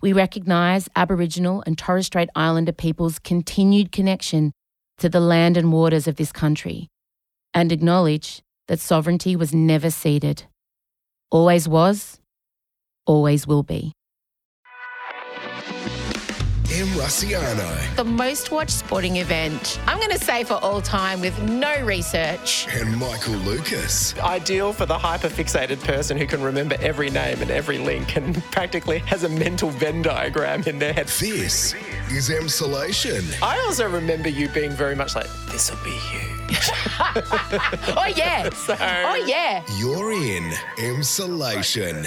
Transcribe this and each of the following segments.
We recognise Aboriginal and Torres Strait Islander peoples' continued connection to the land and waters of this country, and acknowledge that sovereignty was never ceded. Always was, always will be. Em Rusciano The most watched sporting event, I'm going to say for all time with no research. and Michael Lucas. Ideal for the hyper-fixated person who can remember every name and every link and practically has a mental Venn diagram in their head. This is Emsolation. I also remember you being very much like, this will be huge. Oh, yeah. Oh, yeah. You're in Emsolation.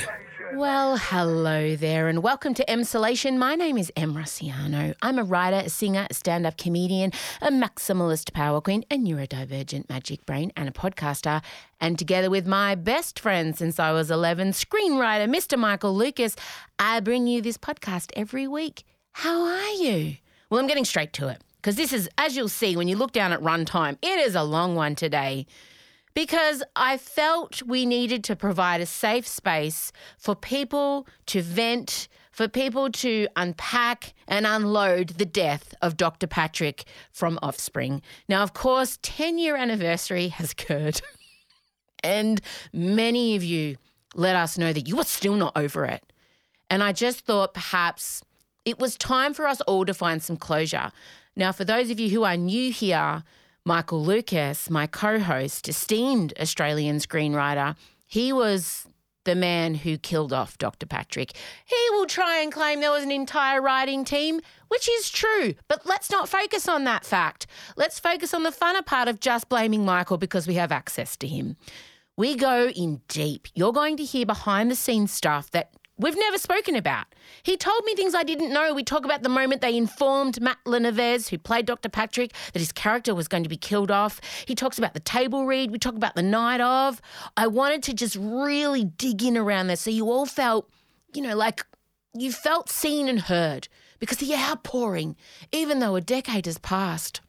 Well, hello there, and welcome to Emsolation. My name is Em Rusciano. I'm a writer, singer, stand up comedian, a maximalist power queen, a neurodivergent magic brain, and a podcaster. And together with my best friend since I was 11, screenwriter Mr. Michael Lucas, I bring you this podcast every week. How are you? Well, I'm getting straight to it because this is, as you'll see when you look down at runtime, it is a long one today because I felt we needed to provide a safe space for people to vent, for people to unpack and unload the death of Dr. Patrick from Offspring. Now, of course, 10 year anniversary has occurred, and many of you let us know that you are still not over it. And I just thought perhaps it was time for us all to find some closure. Now, for those of you who are new here, Michael Lucas, my co host, esteemed Australian screenwriter, he was the man who killed off Dr. Patrick. He will try and claim there was an entire writing team, which is true, but let's not focus on that fact. Let's focus on the funner part of just blaming Michael because we have access to him. We go in deep. You're going to hear behind the scenes stuff that we've never spoken about. He told me things I didn't know. We talk about the moment they informed Matt Le Nevez, who played Dr. Patrick, that his character was going to be killed off. He talks about the table read. We talk about the night of. I wanted to just really dig in around there so you all felt, you know, like you felt seen and heard because the outpouring, even though a decade has passed.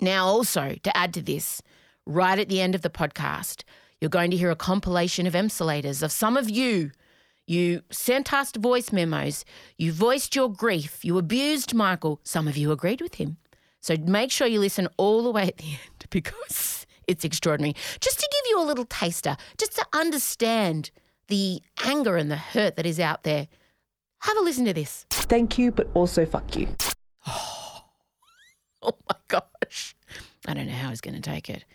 Now, also, to add to this, right at the end of the podcast, you're going to hear a compilation of emsolators of some of you. You sent us voice memos. You voiced your grief. You abused Michael. Some of you agreed with him. So make sure you listen all the way at the end because it's extraordinary. Just to give you a little taster, just to understand the anger and the hurt that is out there, have a listen to this. Thank you, but also fuck you. Oh my gosh. I don't know how he's going to take it.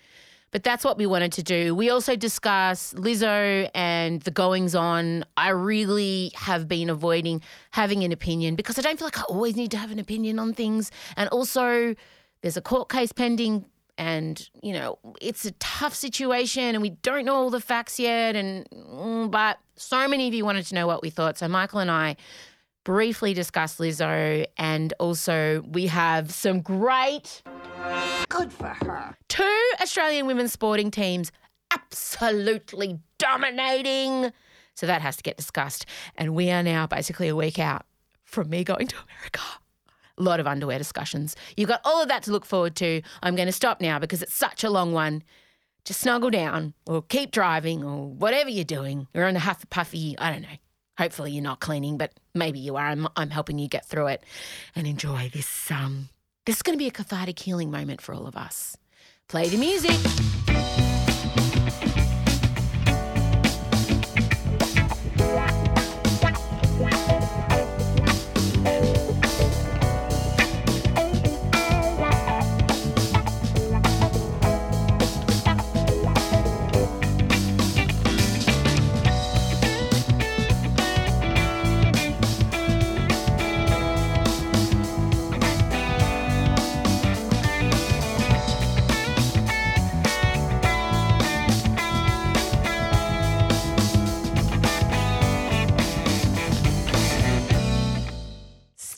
But that's what we wanted to do. We also discuss Lizzo and the goings on. I really have been avoiding having an opinion because I don't feel like I always need to have an opinion on things. And also, there's a court case pending, and you know it's a tough situation, and we don't know all the facts yet. And mm, but so many of you wanted to know what we thought, so Michael and I briefly discussed Lizzo, and also we have some great Good for her. two Australian women's sporting teams absolutely dominating. So that has to get discussed. And we are now basically a week out from me going to America. A lot of underwear discussions. You've got all of that to look forward to. I'm going to stop now because it's such a long one. Just snuggle down or keep driving or whatever you're doing. You're on a huff puffy, I don't know. Hopefully you're not cleaning, but maybe you are. I'm, I'm helping you get through it and enjoy this. Um, this is going to be a cathartic healing moment for all of us. Play the music.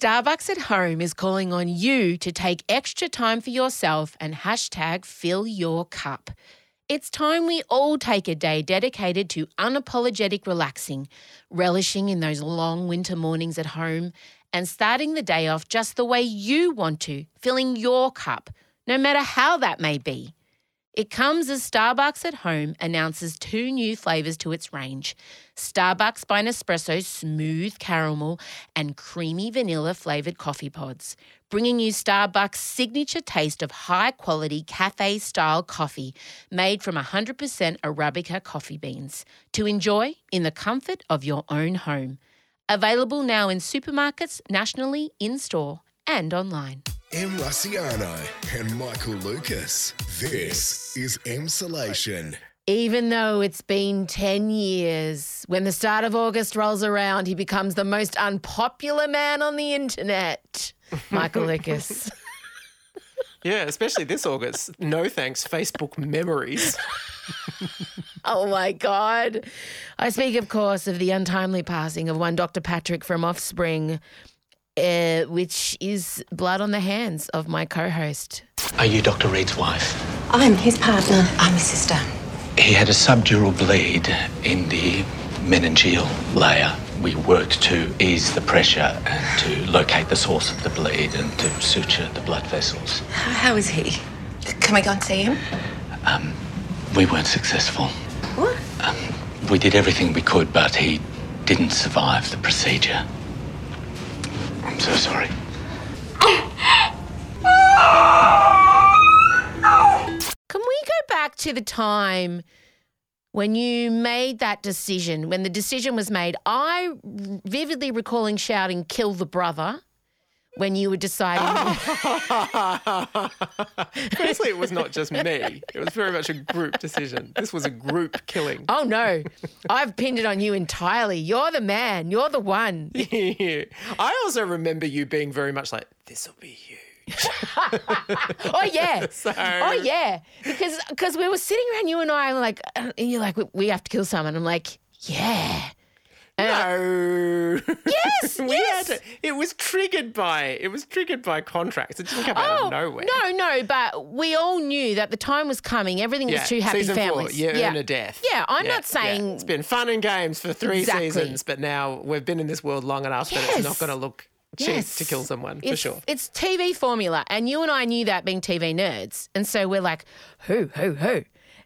Starbucks at Home is calling on you to take extra time for yourself and hashtag fill your cup. It's time we all take a day dedicated to unapologetic relaxing, relishing in those long winter mornings at home, and starting the day off just the way you want to, filling your cup, no matter how that may be. It comes as Starbucks at Home announces two new flavours to its range Starbucks by Nespresso smooth caramel and creamy vanilla flavoured coffee pods, bringing you Starbucks' signature taste of high quality cafe style coffee made from 100% Arabica coffee beans to enjoy in the comfort of your own home. Available now in supermarkets, nationally, in store, and online. Em Rusciano and Michael Lucas. This is Emsolation. Even though it's been 10 years, when the start of August rolls around, he becomes the most unpopular man on the internet. Michael Lucas. Yeah, especially this August. No thanks, Facebook memories. Oh my God. I speak, of course, of the untimely passing of one Dr. Patrick from Offspring, uh, which is blood on the hands of my co host. Are you Dr. Reed's wife? I'm his partner. I'm his sister. He had a subdural bleed in the meningeal layer. We worked to ease the pressure and to locate the source of the bleed and to suture the blood vessels. How is he? Can we go and see him? Um, we weren't successful. What? Um, we did everything we could, but he didn't survive the procedure. I'm so sorry. Can we go back to the time when you made that decision, when the decision was made? I vividly recalling shouting, kill the brother. When you were deciding, Firstly, it was not just me. It was very much a group decision. This was a group killing. oh no, I've pinned it on you entirely. You're the man. You're the one. I also remember you being very much like, this will be you. Oh yeah. Oh yeah, because because we were sitting around you and I were like, uh, and you're like, we, we have to kill someone. I'm like, yeah. No. Yes, we yes. had to, it was triggered by it was triggered by contracts. It didn't come out Oh of nowhere. no, no, but we all knew that the time was coming. Everything Yeah, was too happy season families. Four, you yeah. earn a death. Yeah, I'm Yeah, not saying yeah. it's been fun and games for three Exactly. seasons, but now we've been in this world long enough that it's not going to look Yes. to kill someone for it's, sure. It's TV formula, and you and I knew that being TV nerds, and so we're like, who, who, who,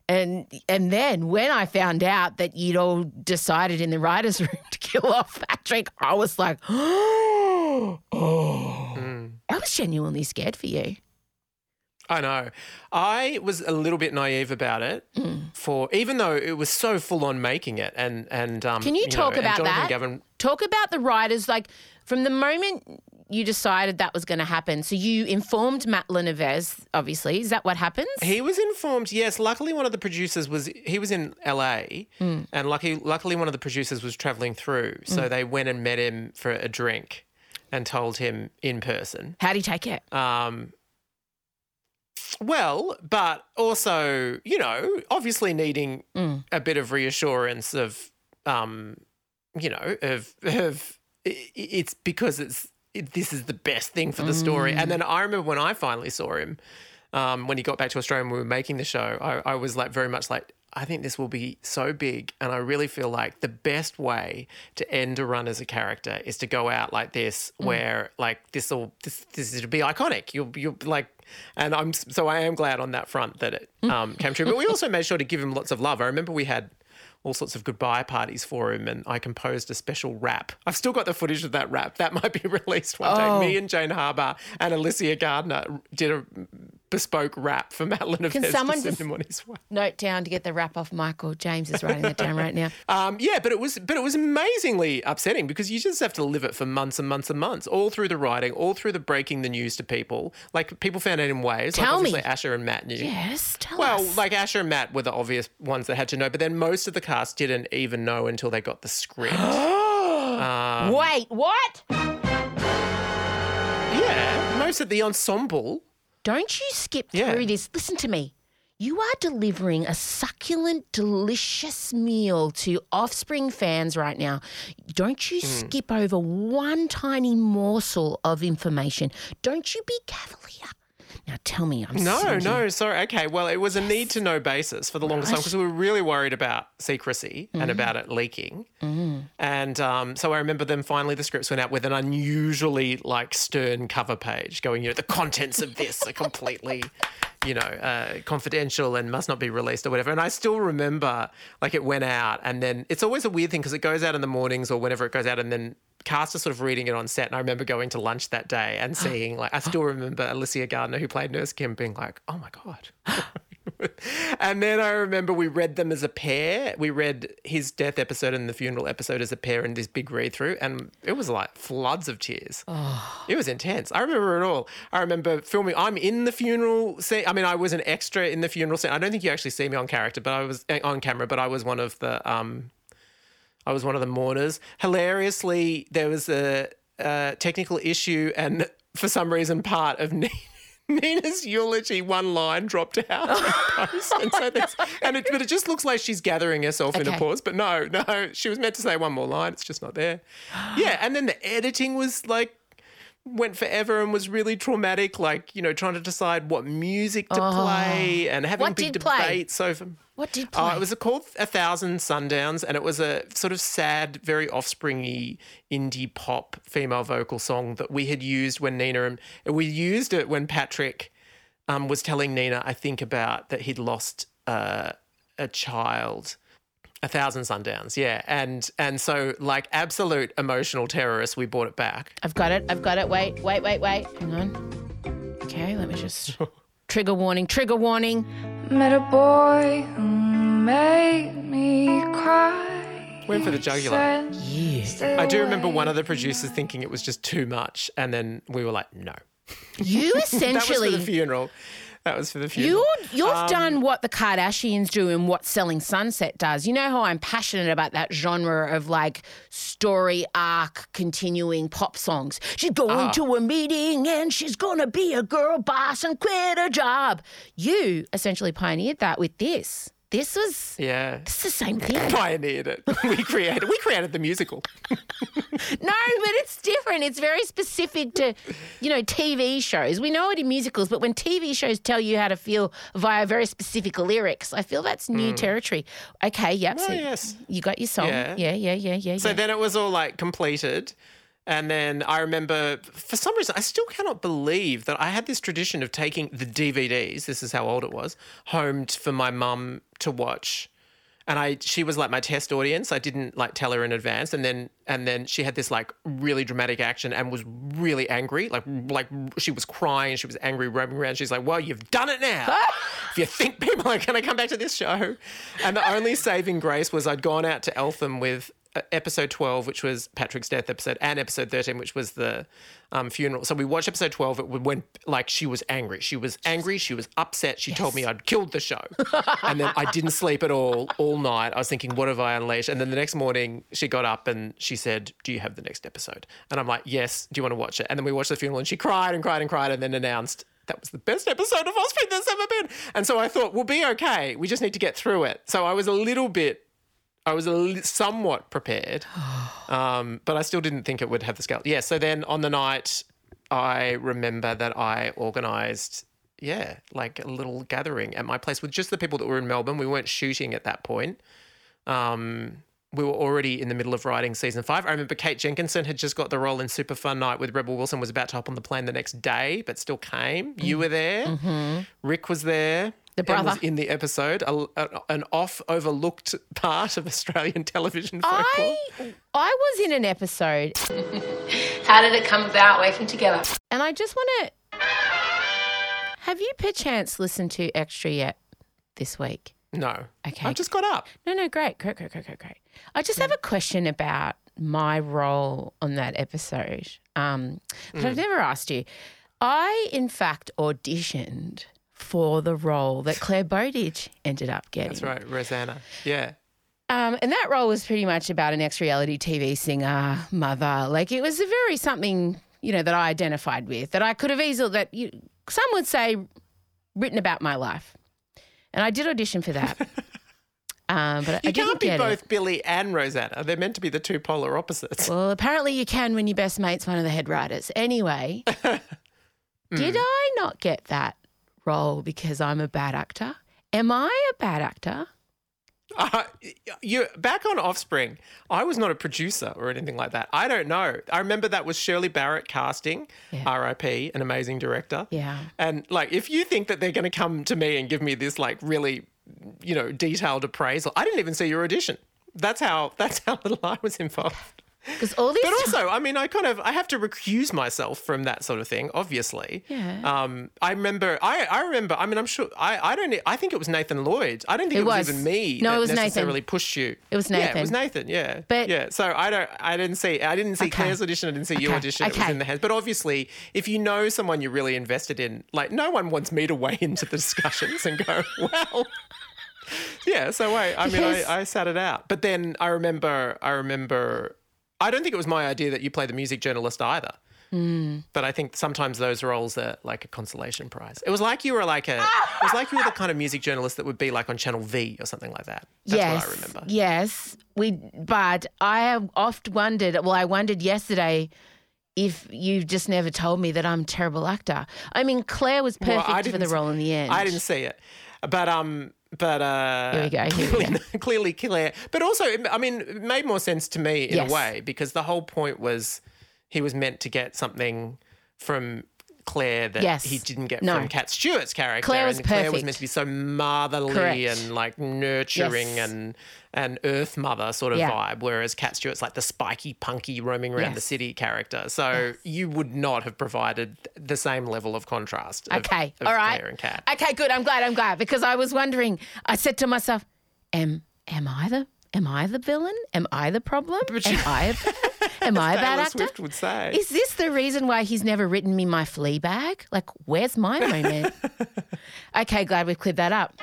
and and then when I found out that you'd all decided in the writers' room to kill off Patrick, I was like, oh, Mm. I was genuinely scared for you. I know. I was a little bit naive about it Mm. for even though it was so full on making it and and um Can you, know, talk and about Jonathan that? Gavin Talk about the writers, like from the moment you decided that was going to happen. So you informed Matt Le Nevez, obviously. Is that what happens? He was informed. Yes, luckily one of the producers was he was in LA, Mm. and lucky luckily one of the producers was traveling through, so they went and met him for a drink, and told him in person. How do you take it? Um, well, but also you know, obviously needing Mm. a bit of reassurance of, um, you know, of of it's because it's it, this is the best thing for the story. And then I remember when I finally saw him, um, when he got back to Australia and we were making the show, I, I was like very much like. I think this will be so big, and I really feel like the best way to end a run as a character is to go out like this, where like this will this this will be iconic. You'll you'll like, and I'm so I am glad on that front that it um, came true. But we also made sure to give him lots of love. I remember we had all sorts of goodbye parties for him, and I composed a special rap. I've still got the footage of that rap. That might be released one Oh. day. Me and Jane Harber and Alicia Gardiner did a bespoke rap for Matt Le Nevez someone to send him on his way. Note down to get the wrap off Michael. James is writing that down right now. Um, yeah, but it was but it was amazingly upsetting because you just have to live it for months and months and months, all through the writing, all through the breaking the news to people. Like people found out in ways. Tell like me. Asher and Matt knew. Yes, tell Well, us. like Asher and Matt were the obvious ones that had to know, but then most of the cast didn't even know until they got the script. Um, Wait, what? yeah, most of the ensemble. Don't you skip Yeah. through this. Listen to me. You are delivering a succulent, delicious meal to offspring fans right now. Don't you hmm. skip over one tiny morsel of information. Don't you be cavalier. Now tell me, I'm No, singing. no, sorry. Okay, well, it was a need to know basis for the longest time because we were really worried about secrecy and about it leaking. And um, so I remember them finally, the scripts went out with an unusually like stern cover page going, you know, the contents of this are completely, you know, uh, confidential and must not be released or whatever. And I still remember like it went out and then it's always a weird thing because it goes out in the mornings or whenever it goes out and then cast are sort of reading it on set and I remember going to lunch that day and seeing like I still remember Alicia Gardiner who played Nurse Kim being like, "Oh my god." and then I remember we read them as a pair. We read his death episode and the funeral episode as a pair in this big read through and it was like floods of tears. It was intense. I remember it all. I remember filming. I'm in the funeral scene. I mean, I was an extra in the funeral scene. I don't think you actually see me on character, but I was eh, on camera. But I was one of the um, I was one of the mourners. Hilariously, there was a, a technical issue, and for some reason, part of Ni- Nina's eulogy, one line dropped out post, and so that's, and it, but it just looks like she's gathering herself in a pause. But no, no, she was meant to say one more line. It's just not there. Yeah, and then the editing was like went forever and was really traumatic. Like you know, trying to decide what music to play and having What big did play? debates over. What did Oh, play? it was a called A Thousand Sundowns, and it was a sort of sad, very offspringy indie pop female vocal song that we had used when Nina and we used it when Patrick um, was telling Nina, I think about that he'd lost uh, a child. A thousand sundowns, yeah, and and so like absolute emotional terrorists, we brought it back. I've got it. I've got it. Wait, wait, wait, wait. Hang on. Okay, let me just. Trigger warning, trigger warning. Met a boy who made me cry. Went for the jugular. Yeah. I do remember one of the producers thinking it was just too much, and then we were like, no, You essentially that was for essentially. the funeral. That was for the funeral. You, you've Um, done what the Kardashians do and what Selling Sunset does. You know how I'm passionate about that genre of like story arc continuing pop songs. She's going Ah. to a meeting and she's going to be a girl boss and quit her job. You essentially pioneered that with this. This was Yeah. it's the same thing. Pioneered it. We created we created the musical. No, but it's different. It's very specific to, you know, TV shows. We know it in musicals, but when TV shows tell you how to feel via very specific lyrics, I feel that's new hmm. territory. Okay, yep. so. Oh, yes. you got your song. Yeah. Yeah, yeah, yeah, yeah, yeah. So then it was all like completed. And then I remember, for some reason, I still cannot believe that I had this tradition of taking the DVDs, this is how old it was, home for my mum to watch. And I, she was like my test audience. I didn't like tell her in advance, and then and then she had this like really dramatic action and was really angry, like like she was crying, she was angry, roaming around. She's like, "Well, you've done it now. if you think people are going to come back to this show," and the only saving grace was I'd gone out to Eltham with episode 12, which was Patrick's death episode, and episode 13, which was the um, funeral. So we watched episode 12. It went like she was angry. She was angry. She was upset. She told me I'd killed the show. and then I didn't sleep at all, all night. I was thinking, what have I unleashed? And then the next morning, she got up and she said, Do you have the next episode? And I'm like, Yes. Do you want to watch it? And then we watched the funeral and she cried and cried and cried and then announced, that was the best episode of Offspring that's ever been. And so I thought, we'll be okay. We just need to get through it. So I was a little bit I was a li- somewhat prepared, um, but I still didn't think it would have the scale. Yeah. So then on the night, I remember that I organised, yeah, like a little gathering at my place with just the people that were in Melbourne. We weren't shooting at that point. Um, we were already in the middle of writing season five. I remember Kate Jenkinson had just got the role in Super Fun Night with Rebel Wilson, was about to hop on the plane the next day, but still came. You were there. Rick was there. The and was brother. in the episode, a, a- an off overlooked part of Australian television folklore. I, I was in an episode How did it come about working together? and I just want to. Have you perchance listened to Extra yet this week? No. Okay. I just got up. No, no, great, great, great, great, great, great. I just have a question about my role on that episode um, that I've never asked you. I, in fact, auditioned for the role that Clare Bowditch ended up getting. That's right, Rosanna. Yeah. Um, and that role was pretty much about an ex-reality TV singer, mother. Like it was a very something, you know, that I identified with. That I could have easily that you, some would say written about my life. and I did audition for that. um, but I You didn't can't be get both it. Billy and Rosanna. They're meant to be the two polar opposites. Well, apparently you can when your best mate's one of the head writers. Anyway, Hmm. did I not get that role because I'm a bad actor? Am I a bad actor? Uh, you back on Offspring. I was not a producer or anything like that. I don't know. I remember that was Shirley Barrett casting, Yeah. R.I.P. An amazing director. Yeah. And like, if you think that they're going to come to me and give me this like really, you know, detailed appraisal, I didn't even see your audition. That's how. That's how little I was involved. Because all these But also, I mean, I kind of I have to recuse myself from that sort of thing. Obviously, Yeah. Um, I remember. I I remember. I mean, I'm sure. I I don't. I think it was Nathan Lloyd. I don't think It it, was, was. even me. No, that it was Nathan. necessarily pushed you. It was Yeah, it Nathan. was Nathan. Yeah. But- yeah. So I don't. I didn't see. I didn't see Okay. Clare's audition. I didn't see your Okay. audition. It was in the hands. But obviously, if you know someone you're really invested in, like no one wants me to weigh into the discussions and go, well. Yeah, so I, I mean, I, I sat it out. But then I remember, I remember, I don't think it was my idea that you play the music journalist either. Hmm. But I think sometimes those roles are like a consolation prize. It was like you were like a, it was like you were the kind of music journalist that would be like on Channel V or something like that. That's yes, what I remember. yes, we. But I have oft wondered. Well, I wondered yesterday if you just never told me that I'm a terrible actor. I mean, Clare was perfect I for the role in the end. I didn't see it, but um, but uh, go, clearly, clearly Clare. But also, I mean, it made more sense to me in Yes. a way because the whole point was he was meant to get something from. Clare that Yes. he didn't get No. from Kat Stewart's character. Clare was and Clare was meant to be so motherly Correct. and like nurturing Yes. and and earth mother sort of Yeah. vibe, whereas Kat Stewart's like the spiky, punky, roaming around the city character. So you would not have provided the same level of contrast. Of, Okay, of all right. Clare and Kat. Okay, good. I'm glad. I'm glad because I was wondering. I said to myself, "Am am I the am I the villain? Am I the problem? am I a, am I a bad actor? Swift would say. Is this the reason why he's never written me my Fleabag? Like, where's my moment? okay, glad we've cleared that up.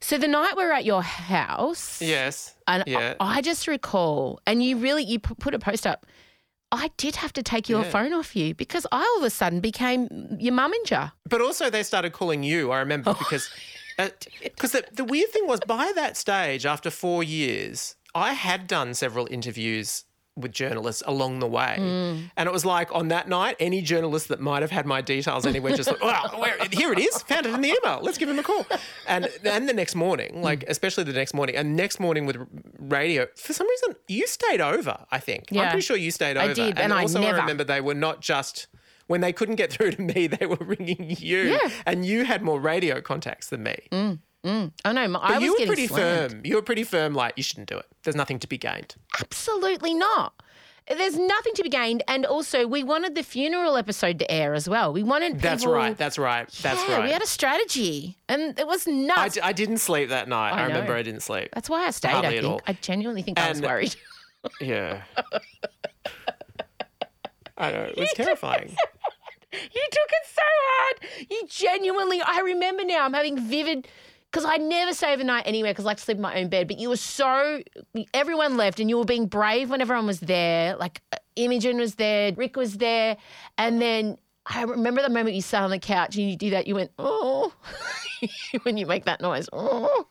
So the night we're at your house, Yes. and yeah. I, I just recall, and you really you put a post up. I did have to take your Yeah. phone off you because I all of a sudden became your mumminger. but also they started calling you. I remember Oh. because because the, the weird thing was by that stage, after four years, I had done several interviews with journalists along the way, Mm. and it was like on that night, any journalist that might have had my details anywhere just like, well, where, here it is, found it in the email. Let's give him a call. And then the next morning, like Mm. especially the next morning, and next morning with radio, for some reason you stayed over. I think I'm pretty sure you stayed over. I did, and I also never- I remember they were not just when they couldn't get through to me, they were ringing you, Yeah. and you had more radio contacts than me. Mm, mm. Oh no, my- I But was you were pretty slammed. firm. You were pretty firm. Like you shouldn't do it. There's nothing to be gained. Absolutely not. There's nothing to be gained, and also we wanted the funeral episode to air as well. We wanted That's right. That's right. That's yeah, right. we had a strategy, and it was I, nuts. d- I didn't sleep that night. I, I remember. I didn't sleep. That's why I stayed. Hardly I at think all. I genuinely think I was worried. Yeah. I know. It was terrifying. You took it so hard. You genuinely, I remember now, I'm having vivid, because I never stay overnight anywhere because I like to sleep in my own bed. But you were so, everyone left and you were being brave when everyone was there. Like uh, Imogen was there, Rick was there. And then I remember the moment you sat on the couch and you do that, you went, oh, when you make that noise, oh.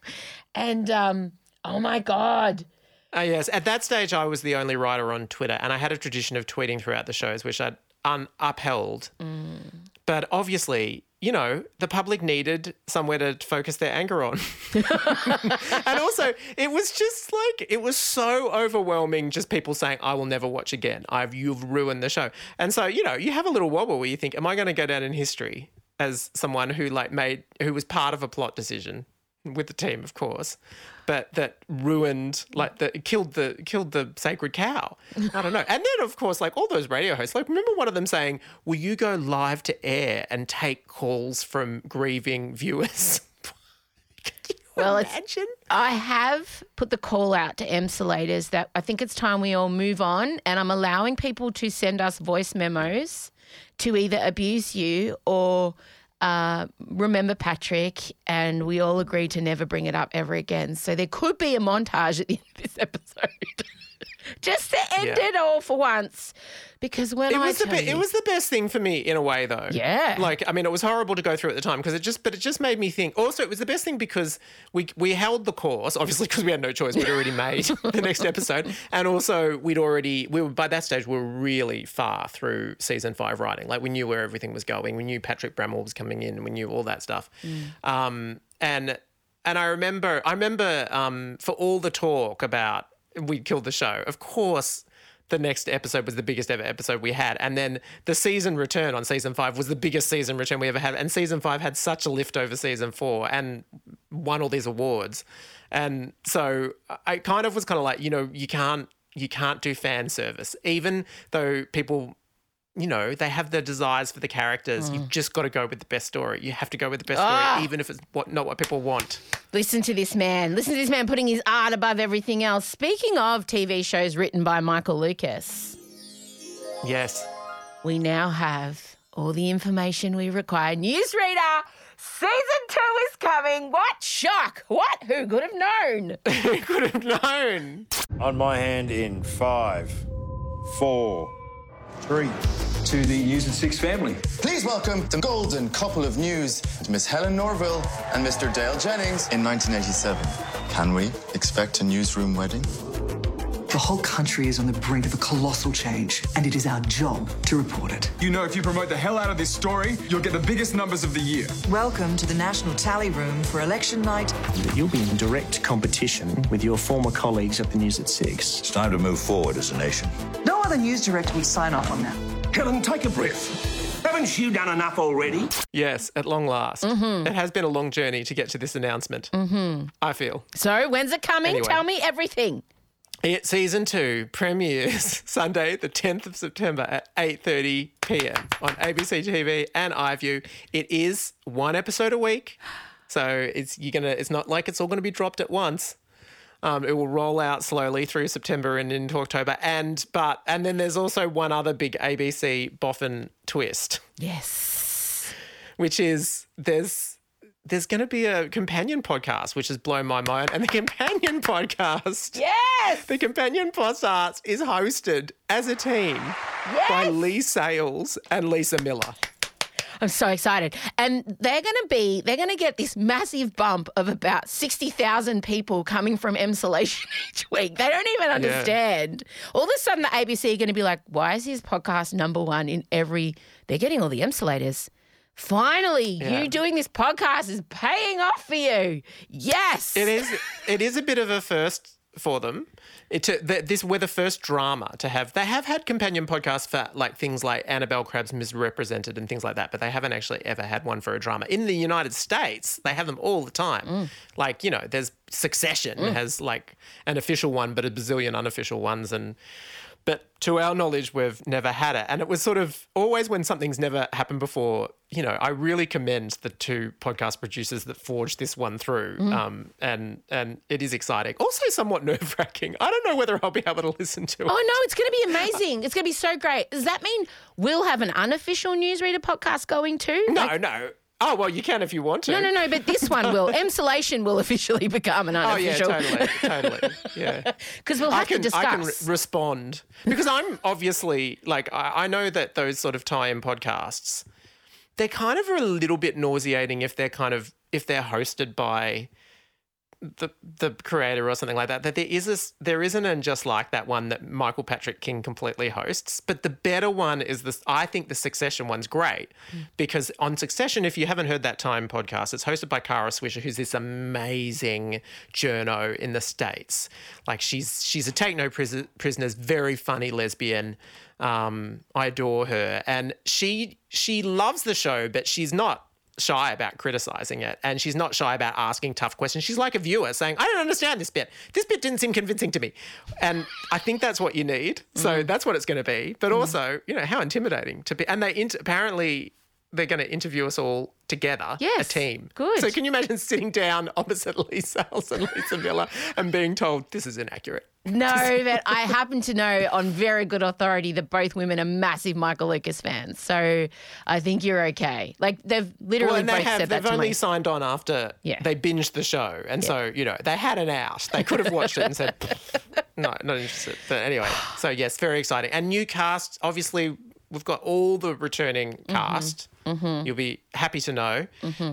And, um, oh my God. Oh, yes. At that stage, I was the only writer on Twitter, and I had a tradition of tweeting throughout the shows, which I'd un- upheld. Mm. But obviously, you know, the public needed somewhere to focus their anger on. and also, it was just like it was so overwhelming. Just people saying, "I will never watch again. I've you've ruined the show." And so, you know, you have a little wobble where you think, "Am I going to go down in history as someone who like made who was part of a plot decision with the team, of course, but that ruined like the killed the killed the sacred cow." I don't know. And then, of course, like all those radio hosts, like remember one of them saying, "Will you go live to air and take calls from grieving viewers?" Well, it's- imagine? I have put the call out to emsolators that I think it's time we all move on, and I'm allowing people to send us voice memos to either abuse you or uh, remember Patrick, and we all agreed to never bring it up ever again. So there could be a montage at the end of this episode. just to end Yeah. it all for once. Because when It I was the be- you, it was the best thing for me in a way though. Yeah. Like I mean it was horrible to go through at the time because it just but it just made me think also it was the best thing because we we held the course obviously because we had no choice we'd already made the next episode and also we'd already we were by that stage we were really far through season 5 writing like we knew where everything was going we knew Patrick Brammall was coming in we knew all that stuff. Um and and I remember I remember um for all the talk about we killed the show of course the next episode was the biggest ever episode we had. And then the season return on season five was the biggest season return we ever had. And season five had such a lift over season four and won all these awards. And so I kind of was kind of like, you know, you can't you can't do fan service. Even though people you know, they have their desires for the characters. You've mm. just got to go with the best story. You have to go with the best story, ah. even if it's what not what people want. Listen to this man. Listen to this man putting his art above everything else. Speaking of TV shows written by Michael Lucas, Yes. we now have all the information we require. Newsreader, season two is coming. What shock! What? Who could have known? Who could have known? On my hand in five, four, three. To the News and Six family. Please welcome the golden couple of news, Miss Helen Norville and Mr. Dale Jennings in 1987. Can we expect a newsroom wedding? The whole country is on the brink of a colossal change, and it is our job to report it. You know, if you promote the hell out of this story, you'll get the biggest numbers of the year. Welcome to the National Tally Room for election night. You'll be in direct competition with your former colleagues at the News at Six. It's time to move forward as a nation. No other news director would sign off on that. Helen, take a breath. Haven't you done enough already? Yes, at long last. It has been a long journey to get to this announcement. Mm-hmm. I feel. So, when's it coming? Anyway. Tell me everything. It season two premieres Sunday, the 10th of September at 8:30 p.m. on ABC TV and iView. It is one episode a week, so it's you're gonna. It's not like it's all gonna be dropped at once. Um, it will roll out slowly through September and into October, and but and then there's also one other big ABC boffin twist, Yes. which is there's there's going to be a companion podcast, which has blown my mind, and the companion podcast. Yes. The companion podcast is hosted as a team by Leigh Sales and Lisa Millar. I'm so excited. And they're going to be, they're going to get this massive bump of about 60,000 people coming from Emsolation each week. They don't even understand. All of a sudden, the ABC are going to be like, why is his podcast number one in every, they're getting all the Emsolators. Finally, Yeah. you doing this podcast is paying off for you. Yes. It is. It is a bit of a first for them. It to, th- this we're the first drama to have. They have had companion podcasts for like things like Annabel Crabb's Ms Represented and things like that, but they haven't actually ever had one for a drama. In the United States, they have them all the time. Mm. Like you know, there's Succession mm. has like an official one, but a bazillion unofficial ones, and but to our knowledge, we've never had it. And it was sort of always when something's never happened before, you know, I really commend the two podcast producers that forged this one through. Um, and and it is exciting. Also somewhat nerve wracking. I don't know whether I'll be able to listen to it. Oh no, it's going to be amazing. It's going to be so great. Does that mean we'll have an unofficial newsreader podcast going too? No, Like- no. Oh well, you can if you want to. No, no, no, but this one will. Emsolation will officially become an Oh yeah, unofficial. totally, totally. Yeah. Because we'll I have can, to discuss. I can re- respond because I'm obviously like I, I know that those sort of tie-in podcasts, they're kind of a little bit nauseating if they're kind of if they're hosted by the the creator or something like that. That there is this there isn't and just like that one that Michael Patrick King completely hosts, but the better one is this. I think the Succession one's great because on Succession, if you haven't heard that time podcast, it's hosted by Kara Swisher, who's this amazing journo in the states. Like she's she's a take no pris- prisoners, very funny lesbian. Um, I adore her, and she she loves the show, but she's not shy about criticizing it and she's not shy about asking tough questions. She's like a viewer saying, I don't understand this bit. This bit didn't seem convincing to me. And I think that's what you need. So mm. that's what it's going to be. But mm. also, you know, how intimidating to be. And they int- apparently they're going to interview us all together, Yes, a team. good. So can you imagine sitting down opposite Leigh Sales and Lisa Millar and being told this is inaccurate? No, but I happen to know on very good authority that both women are massive Michael Lucas fans. So I think you're okay. Like they've literally well, and they have, they've only me. signed on after Yeah. they binged the show. And so, you know, they had an out. They could have watched it and said, no, not interested. But anyway, so yes, very exciting. And new cast, obviously, we've got all the returning Mm-hmm. Cast. You'll be happy to know.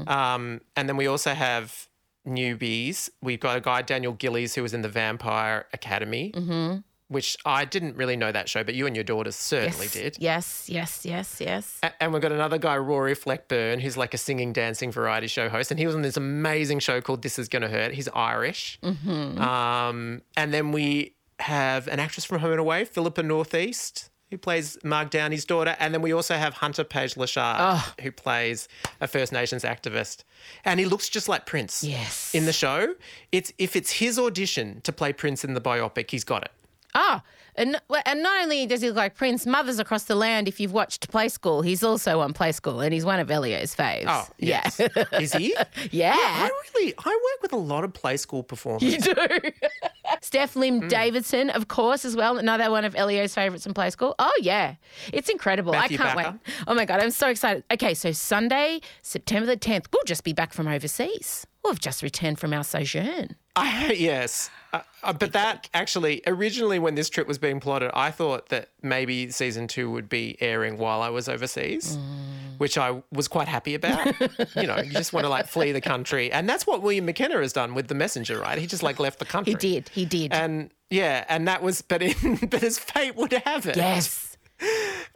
Um, and then we also have newbies. We've got a guy, Daniel Gillies, who was in the Vampire Academy, Mm-hmm. which I didn't really know that show, but you and your daughters certainly yes, did. Yes, yes, yes, yes. A- And we've got another guy, Rory Fleck Byrne, who's like a singing, dancing variety show host. And he was on this amazing show called This Is Gonna Hurt. He's Irish. Mm-hmm. Um, and then we have an actress from Home and Away, Philippa Northeast, who plays Mark Downey's daughter. And then we also have Hunter Page-Lochard, Oh. who plays a First Nations activist. And he looks just like Prince. Yes. In the show, it's if it's his audition to play Prince in the biopic, he's got it. Ah, and and not only does he look like Prince, Mothers Across the Land. If you've watched Play School, he's also on Play School, and he's one of Elio's faves. Oh, yes. yeah, Is he? yeah. I really, I work with a lot of play school performers. You do. Steph Lim Hmm. Davidson, of course, as well. Another one of Elio's favorites in Play School. Oh, yeah. It's incredible. Matthew I can't Backer. wait. Oh, my God. I'm so excited. Okay, so Sunday, September the 10th, we'll just be back from overseas. We've just returned from our sojourn. I, yes. Uh, uh, but that actually, originally when this trip was being plotted, I thought that maybe season two would be airing while I was overseas, Mm. which I was quite happy about. you know, you just want to like flee the country. And that's what William McInnes has done with The Messenger, right? He just like left the country. He did. He did. And yeah, and that was, but, in, but as fate would have it. yes.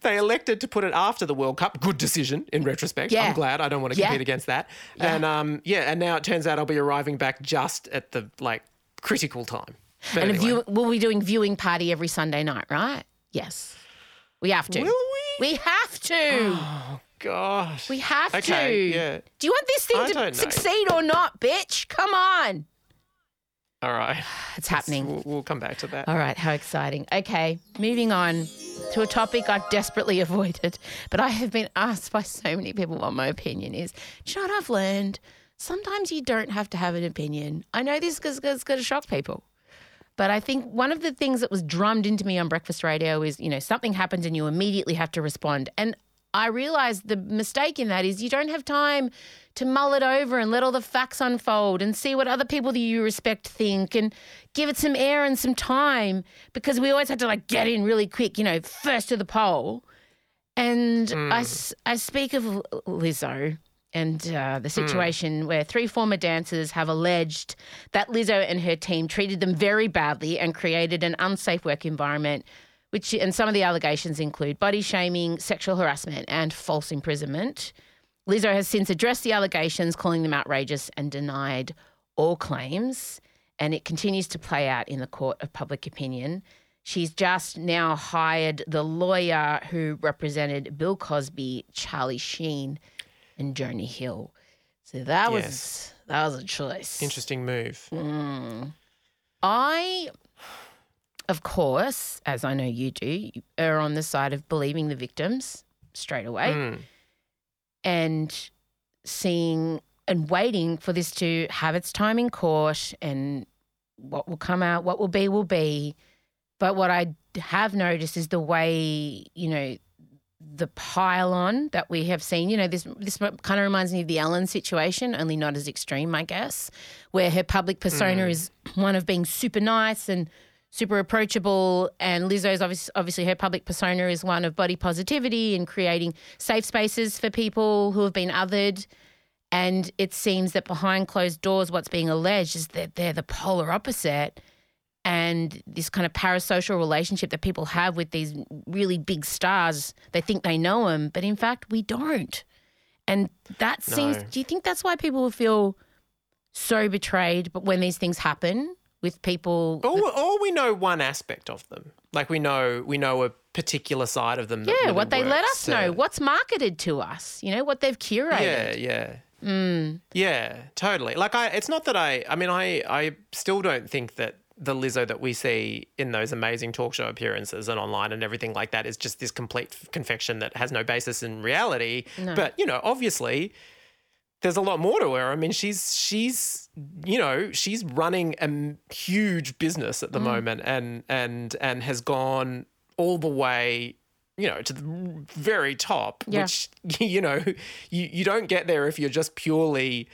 They elected to put it after the World Cup. Good decision in retrospect. Yeah. I'm glad. I don't want to Yeah. compete against that. And um, yeah, and now it turns out I'll be arriving back just at the like critical time. But and a anyway. view, we'll be doing viewing party every Sunday night, right? Yes. We have to. Will we? We have to. Oh gosh. We have Okay, to. yeah. Do you want this thing I to succeed or not, bitch? Come on. All right. It's happening. We'll, we'll come back to that. All right, how exciting. Okay, moving on to a topic I've desperately avoided, but I have been asked by so many people what my opinion is. Do you know what I've learned? Sometimes you don't have to have an opinion. I know this is going to shock people. But I think one of the things that was drummed into me on breakfast radio is, you know, something happens and you immediately have to respond. And I realized the mistake in that is you don't have time to mull it over and let all the facts unfold and see what other people that you respect think and give it some air and some time because we always had to like get in really quick, you know, first to the poll. And I I speak of Lizzo and uh, the situation where three former dancers have alleged that Lizzo and her team treated them very badly and created an unsafe work environment. Which and some of the allegations include body shaming, sexual harassment, and false imprisonment. Lizzo has since addressed the allegations, calling them outrageous, and denied all claims. And it continues to play out in the court of public opinion. She's just now hired the lawyer who represented Bill Cosby, Charlie Sheen, and Jonah Hill. So that was that was a choice. Interesting move. Mm. I, of course, as I know you do, you are on the side of believing the victims straight away Mm. and seeing and waiting for this to have its time in court and what will come out, what will be, will be. But what I have noticed is the way, you know, the pile on that we have seen, you know, this this kind of reminds me of the Ellen situation, only not as extreme, I guess, where her public persona Mm. is one of being super nice and super approachable, and Lizzo's obviously, obviously her public persona is one of body positivity and creating safe spaces for people who have been othered. And it seems that behind closed doors, what's being alleged is that they're the polar opposite. And this kind of parasocial relationship that people have with these really big stars, they think they know them, but in fact, we don't. And that seems, No. do you think that's why people feel so betrayed but when these things happen with people? Or, or we know one aspect of them. Like we know we know a particular side of them. That yeah, really what they let us know, what's marketed to us, you know, what they've curated. Yeah, yeah. Mm. Yeah, totally. Like I it's not that I I mean I I still don't think that the Lizzo that we see in those amazing talk show appearances and online and everything like that is just this complete confection that has no basis in reality. No. But, you know, obviously there's a lot more to her. I mean, she's she's you know she's running a huge business at the Mm. moment, and and and has gone all the way, you know, to the very top. Yeah. Which you know you you don't get there if you're just purely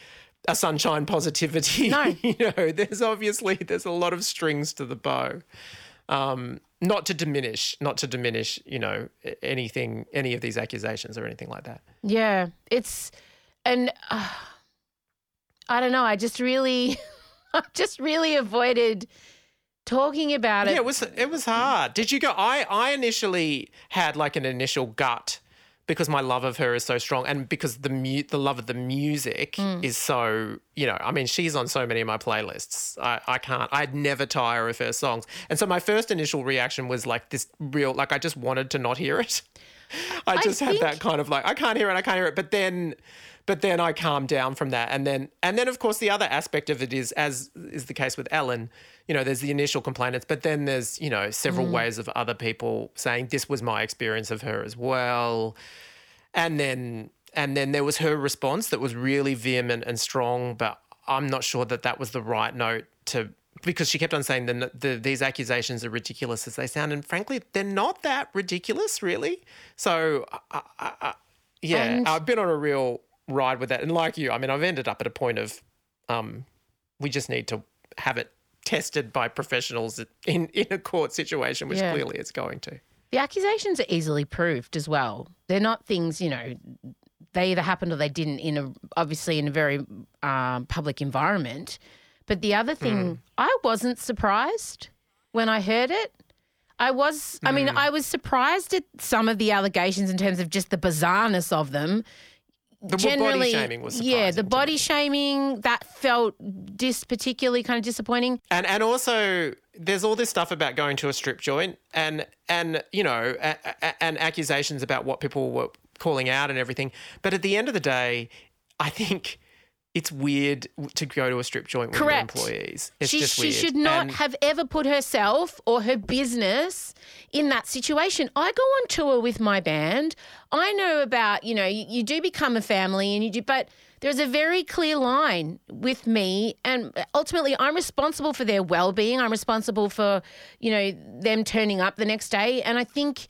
a sunshine positivity. No. you know, there's obviously there's a lot of strings to the bow. Um, not to diminish, not to diminish, you know, anything, any of these accusations or anything like that. Yeah, it's and uh, I don't know. I just really, I just really avoided talking about it. Yeah, it was it was hard. Did you go? I I initially had like an initial gut because my love of her is so strong, and because the mu- the love of the music Mm. is so you know. I mean, she's on so many of my playlists. I I can't. I'd never tire of her songs, and so my first initial reaction was like this real like I just wanted to not hear it. I just had that kind of like I can't hear it, I can't hear it. But then, but then I calmed down from that, and then and then of course the other aspect of it is as is the case with Ellen. You know, there's the initial complainants, but then there's you know several Mm. ways of other people saying this was my experience of her as well, and then and then there was her response that was really vehement and strong, but I'm not sure that that was the right note to because she kept on saying the, the these accusations are ridiculous as they sound, and frankly, they're not that ridiculous, really. So, I, I, I, yeah, And- I've been on a real ride with that, and like you, I mean, I've ended up at a point of, um, we just need to have it tested by professionals in in a court situation, which Yeah. clearly it's going to. The accusations are easily proved as well. They're not things, you know, they either happened or they didn't in a obviously in a very um, public environment. But the other thing, I wasn't surprised when I heard it. I was, I mean, Mm. I was surprised at some of the allegations in terms of just the bizarreness of them. The body shaming was yeah, the body shaming that felt dis particularly kind of disappointing. And and also there's all this stuff about going to a strip joint and and you know a, a, and accusations about what people were calling out and everything. But at the end of the day, I think it's weird to go to a strip joint with your Correct. employees. It's she, just she should not And- have ever put herself or her business in that situation. I go on tour with my band. I know about, you know, you, you do become a family and you do, but there's a very clear line with me. And ultimately, I'm responsible for their well being. I'm responsible for, you know, them turning up the next day. And I think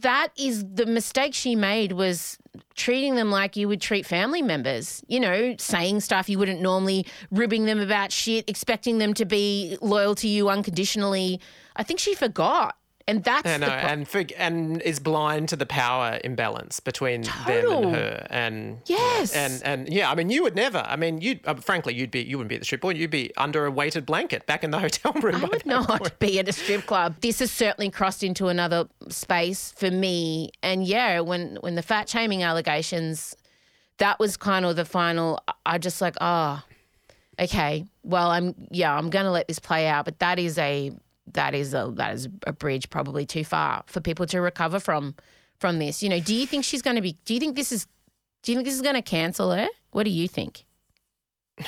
that is the mistake she made was treating them like you would treat family members you know saying stuff you wouldn't normally ribbing them about shit expecting them to be loyal to you unconditionally. I think she forgot and that's I know, the pro- and for, and is blind to the power imbalance between them and her, and Yes. and and yeah, I mean, you would never. I mean, you uh, frankly, you'd be you wouldn't be at the strip joint. You'd be under a weighted blanket back in the hotel room. I would not be at a strip club. This has certainly crossed into another space for me. And yeah, when when the fat shaming allegations, that was kind of the final. I just like, oh, okay. Well, I'm yeah, I'm going to let this play out. But that is a that is a that is a bridge probably too far for people to recover from from this. You know, do you think she's going to be? Do you think this is? Do you think this is going to cancel her? What do you think?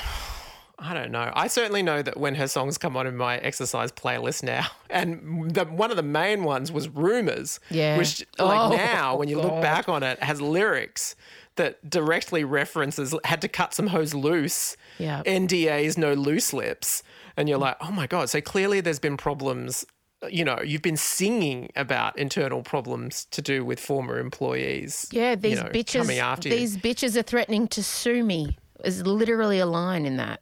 I don't know. I certainly know that when her songs come on in my exercise playlist now, and the, one of the main ones was "Rumors," Yeah. which like Oh, now when you look back on it has lyrics that directly references had to cut some hose loose. Yeah. NDAs, no loose lips, and you're like, oh my god. So clearly, there's been problems. You know, you've been singing about internal problems to do with former employees. Yeah, you these know, bitches. after you. these bitches are threatening to sue me. Is literally a line in that.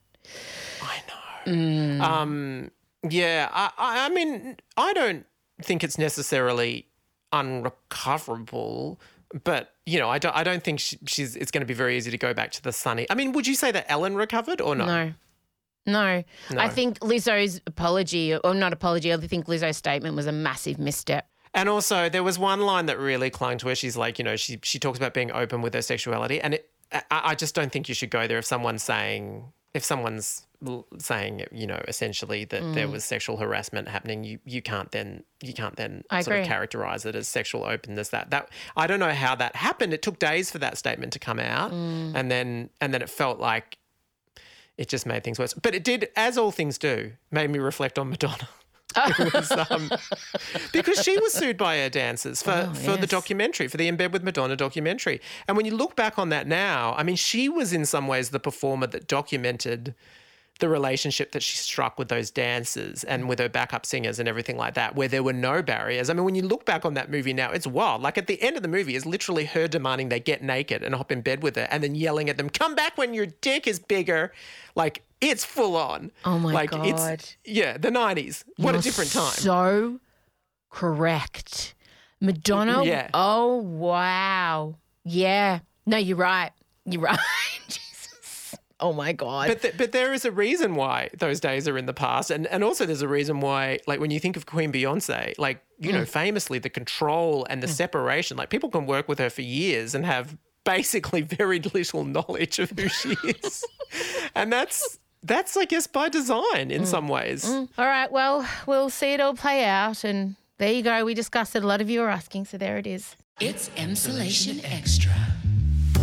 I know. Mm. Um, yeah, I, I, I mean, I don't think it's necessarily unrecoverable, but you know, I don't, I don't think she, she's. It's going to be very easy to go back to the sunny. I mean, would you say that Ellen recovered or no? No. No. No. I think Lizzo's apology, or not apology, I think Lizzo's statement was a massive misstep. And also, there was one line that really clung to her. She's like, you know, she she talks about being open with her sexuality, and it, I, I just don't think you should go there if someone's saying if someone's saying, you know, essentially that there Mm. was sexual harassment happening. You you can't then you can't then I sort of characterize it as sexual openness. That that I don't know how that happened. It took days for that statement to come out, Mm. and then and then it felt like it just made things worse. But it did, as all things do, made me reflect on Madonna. Was, um, because she was sued by her dancers for, Oh, for the documentary, for the In Bed with Madonna documentary. And when you look back on that now, I mean, she was in some ways the performer that documented the relationship that she struck with those dancers and with her backup singers and everything like that, where there were no barriers. I mean, when you look back on that movie now, it's wild. Like at the end of the movie is literally her demanding they get naked and hop in bed with her and then yelling at them, come back when your dick is bigger. Like it's full on. Oh my god. like, God. It's, yeah, the 90s. What a You're different time. So correct. Madonna. Yeah. Oh, wow. Yeah. No, you're right. You're right. Jesus. Oh my God. But th- but there is a reason why those days are in the past, and and also there's a reason why, like when you think of Queen Beyonce, like you know, Mm. famously the control and the separation, like people can work with her for years and have basically very little knowledge of who she is, and that's that's I guess by design in some ways. Mm. All right. Well, we'll see it all play out. And there you go. We discussed it. A lot of you are asking. So there it is. It's Emsolation Extra.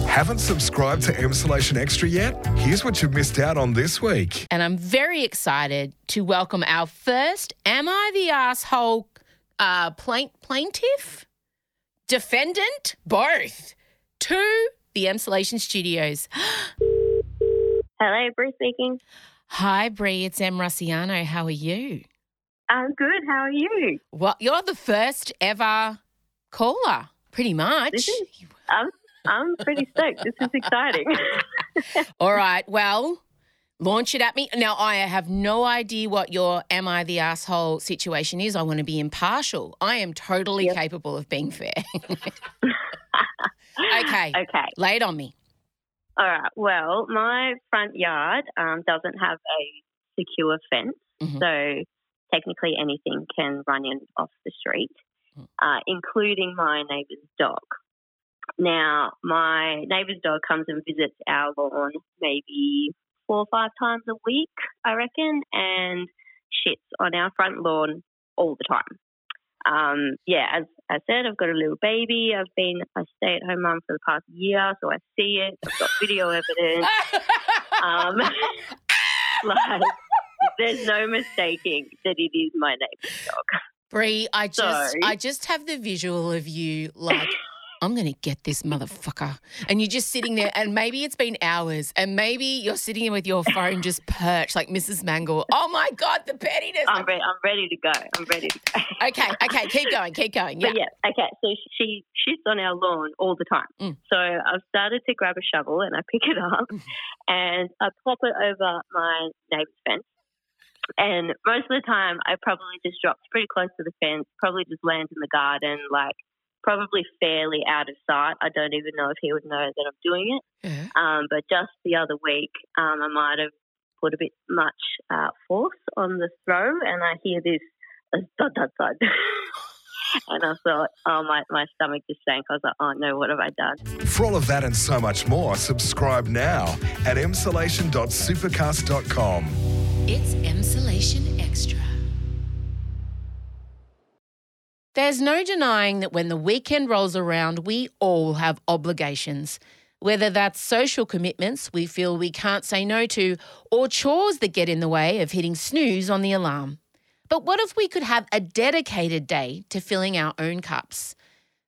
Haven't subscribed to Emsolation Extra yet? Here's what you've missed out on this week. And I'm very excited to welcome our first Am I the Asshole uh, plaint- plaintiff? Defendant? Both. To the Emsolation Studios. Hello, Bruce speaking. Hi, Brie. It's Em Rusciano. How are you? I'm good. How are you? Well, you're the first ever caller, pretty much. This is, I'm, I'm pretty stoked. This is exciting. All right. Well, launch it at me. Now, I have no idea what your am I the asshole situation is. I want to be impartial. I am totally capable of being fair. okay. Okay. Lay it on me. All right. Well, my front yard um, doesn't have a secure fence, Mm-hmm. so technically anything can run in off the street, Mm. uh, including my neighbour's dog. Now, my neighbour's dog comes and visits our lawn maybe four or five times a week, I reckon, and shits on our front lawn all the time. Um, yeah, as I said, I've got a little baby. I've been a stay at home mum for the past year, so I see it. I've got video evidence. um, like, there's no mistaking that it is my neighbour's dog. Brie, I just So- I just have the visual of you like I'm going to get this motherfucker. And you're just sitting there, and maybe it's been hours, and maybe you're sitting there with your phone just perched like Mrs. Mangel. Oh my God, the pettiness. I'm, re- I'm ready to go. I'm ready to go. Okay, okay, keep going, keep going. Yeah. But yeah, okay. So she shits on our lawn all the time. Mm. So I've started to grab a shovel and I pick it up and I pop it over my neighbor's fence. And most of the time, I probably just drops pretty close to the fence, probably just lands in the garden, like probably fairly out of sight. I don't even know if he would know that I'm doing it. Um, but just the other week, um, I might have put a bit much uh, force on the throw, and I hear this uh, thud, thud, thud. and I thought, oh, my, my stomach just sank. I was like, oh no, what have I done? For all of that and so much more, subscribe now at emsolation.supercast.com. It's Emsolation There's no denying that when the weekend rolls around, we all have obligations. Whether that's social commitments we feel we can't say no to, or chores that get in the way of hitting snooze on the alarm. But what if we could have a dedicated day to filling our own cups?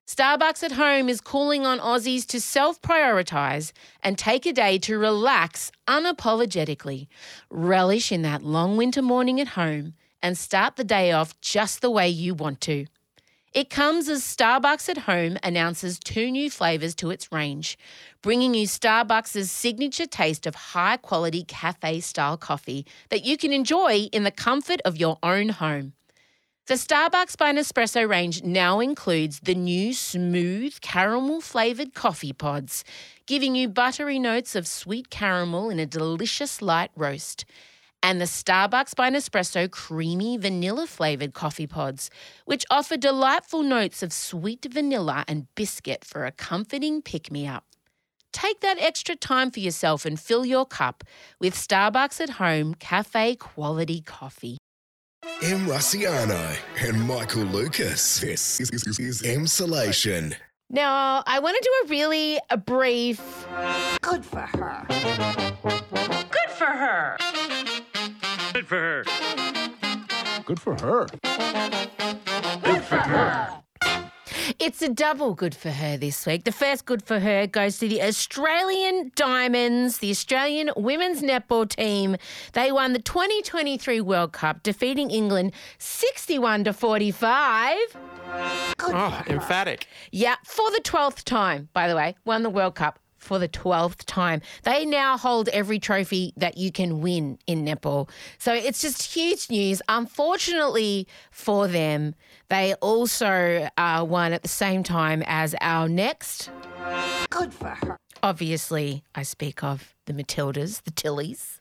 Starbucks at Home is calling on Aussies to self prioritise and take a day to relax unapologetically, relish in that long winter morning at home, and start the day off just the way you want to. It comes as Starbucks at Home announces two new flavours to its range, bringing you Starbucks' signature taste of high quality cafe style coffee that you can enjoy in the comfort of your own home. The Starbucks by Nespresso range now includes the new smooth caramel flavoured coffee pods, giving you buttery notes of sweet caramel in a delicious light roast and the Starbucks by Nespresso creamy vanilla flavoured coffee pods, which offer delightful notes of sweet vanilla and biscuit for a comforting pick me up. Take that extra time for yourself and fill your cup with Starbucks at Home cafe quality coffee. Em Rusciano and Michael Lucas. This is, is, is Emsolation. Now, I want to do a really a brief. Good for her. Good for her. Good for her. Good for her. Good for her. It's a double good for her this week. The first good for her goes to the Australian Diamonds, the Australian women's netball team. They won the 2023 World Cup, defeating England 61 to 45. Oh, emphatic. Yeah, for the 12th time, by the way, won the World Cup for the 12th time. They now hold every trophy that you can win in netball. So it's just huge news. Unfortunately for them, they also uh, won at the same time as our next. Good for her. Obviously, I speak of the Matildas, the Tillies.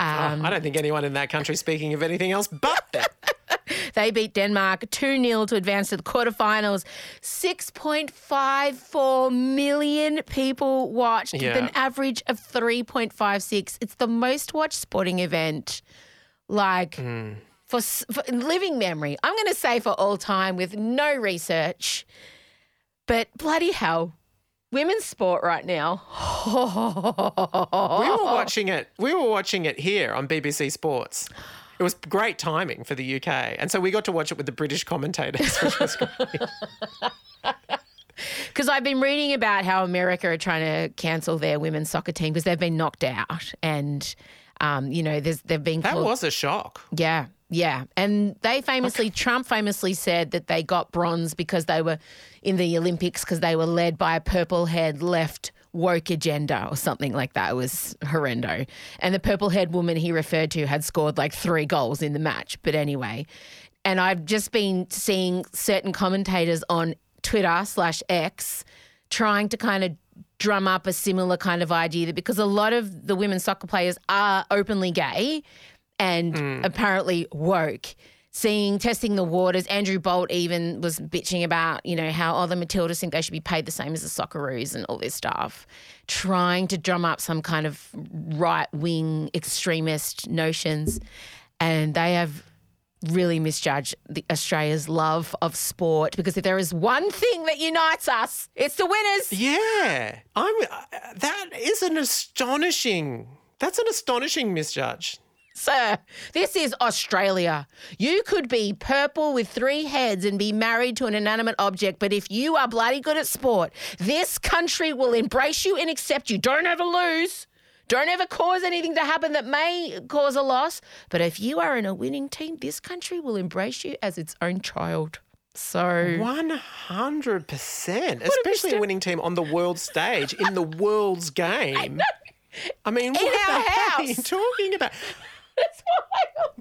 Oh, I don't think anyone in that country speaking of anything else but them. They beat Denmark 2 0 to advance to the quarterfinals. 6.54 million people watched with an average of 3.56. It's the most watched sporting event, like hmm. for, for living memory. I'm going to say for all time with no research, but bloody hell. Women's sport right now. we were watching it. We were watching it here on BBC Sports. It was great timing for the UK, and so we got to watch it with the British commentators. Which was great. Because I've been reading about how America are trying to cancel their women's soccer team because they've been knocked out, and um, you know, there's they've been that called- was a shock. yeah, yeah, and they famously Trump famously said that they got bronze because they were in the Olympics because they were led by a purple haired left woke agenda or something like that. It was horrendo. And the purple haired woman he referred to had scored like three goals in the match. But anyway, and I've just been seeing certain commentators on Twitter slash X trying to kind of drum up a similar kind of idea that because a lot of the women's soccer players are openly gay and mm. apparently woke. Seeing, testing the waters. Andrew Bolt even was bitching about, you know, how all the Matildas think they should be paid the same as the Socceroos and all this stuff. Trying to drum up some kind of right wing extremist notions. And they have really misjudged Australia's love of sport because if there is one thing that unites us, it's the winners. Yeah, I'm. Uh, that is an astonishing. That's an astonishing misjudge. Sir, this is Australia. You could be purple with three heads and be married to an inanimate object, but if you are bloody good at sport, this country will embrace you and accept you. Don't ever lose. Don't ever cause anything to happen that may cause a loss. But if you are in a winning team, this country will embrace you as its own child. So One hundred percent, especially a winning team on the world stage in the world's game. I mean, what In hell are you talking about?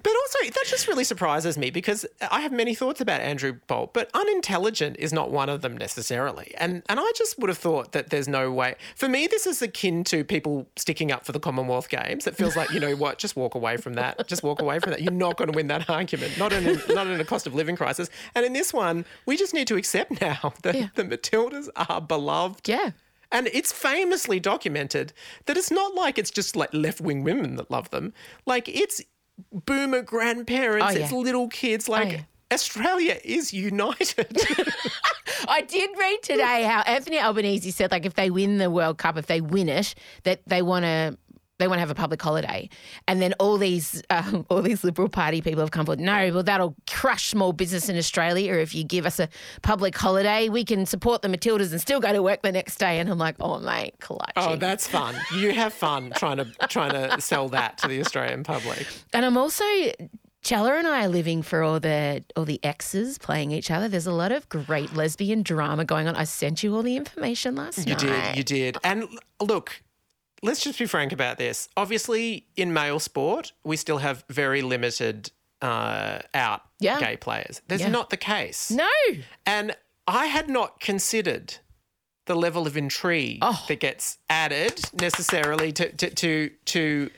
But also, that just really surprises me because I have many thoughts about Andrew Bolt, but unintelligent is not one of them necessarily. And and I just would have thought that there's no way. For me, this is akin to people sticking up for the Commonwealth Games. It feels like you know what, just walk away from that. Just walk away from that. You're not going to win that argument. Not in a, not in a cost of living crisis. And in this one, we just need to accept now that the Matildas are beloved. Yeah. And it's famously documented that it's not like it's just like left wing women that love them. Like it's boomer grandparents, Oh, yeah. it's little kids. Oh, like yeah. Australia is united. I did read today how Anthony Albanese said, like, if they win the World Cup, if they win it, that they want to. They want to have a public holiday, and then all these um, all these Liberal Party people have come forward. No, well, that'll crush small business in Australia. Or if you give us a public holiday, we can support the Matildas and still go to work the next day. And I'm like, oh mate, clutch. oh, that's fun. You have fun trying to trying to sell that to the Australian public. And I'm also Chella and I are living for all the all the exes playing each other. There's a lot of great lesbian drama going on. I sent you all the information last You night. You did, you did. And look, let's just be frank about this. Obviously, in male sport, we still have very limited uh, out Yeah. gay players. There's Yeah. not the case. No. And I had not considered the level of intrigue Oh. that gets added necessarily to to to to,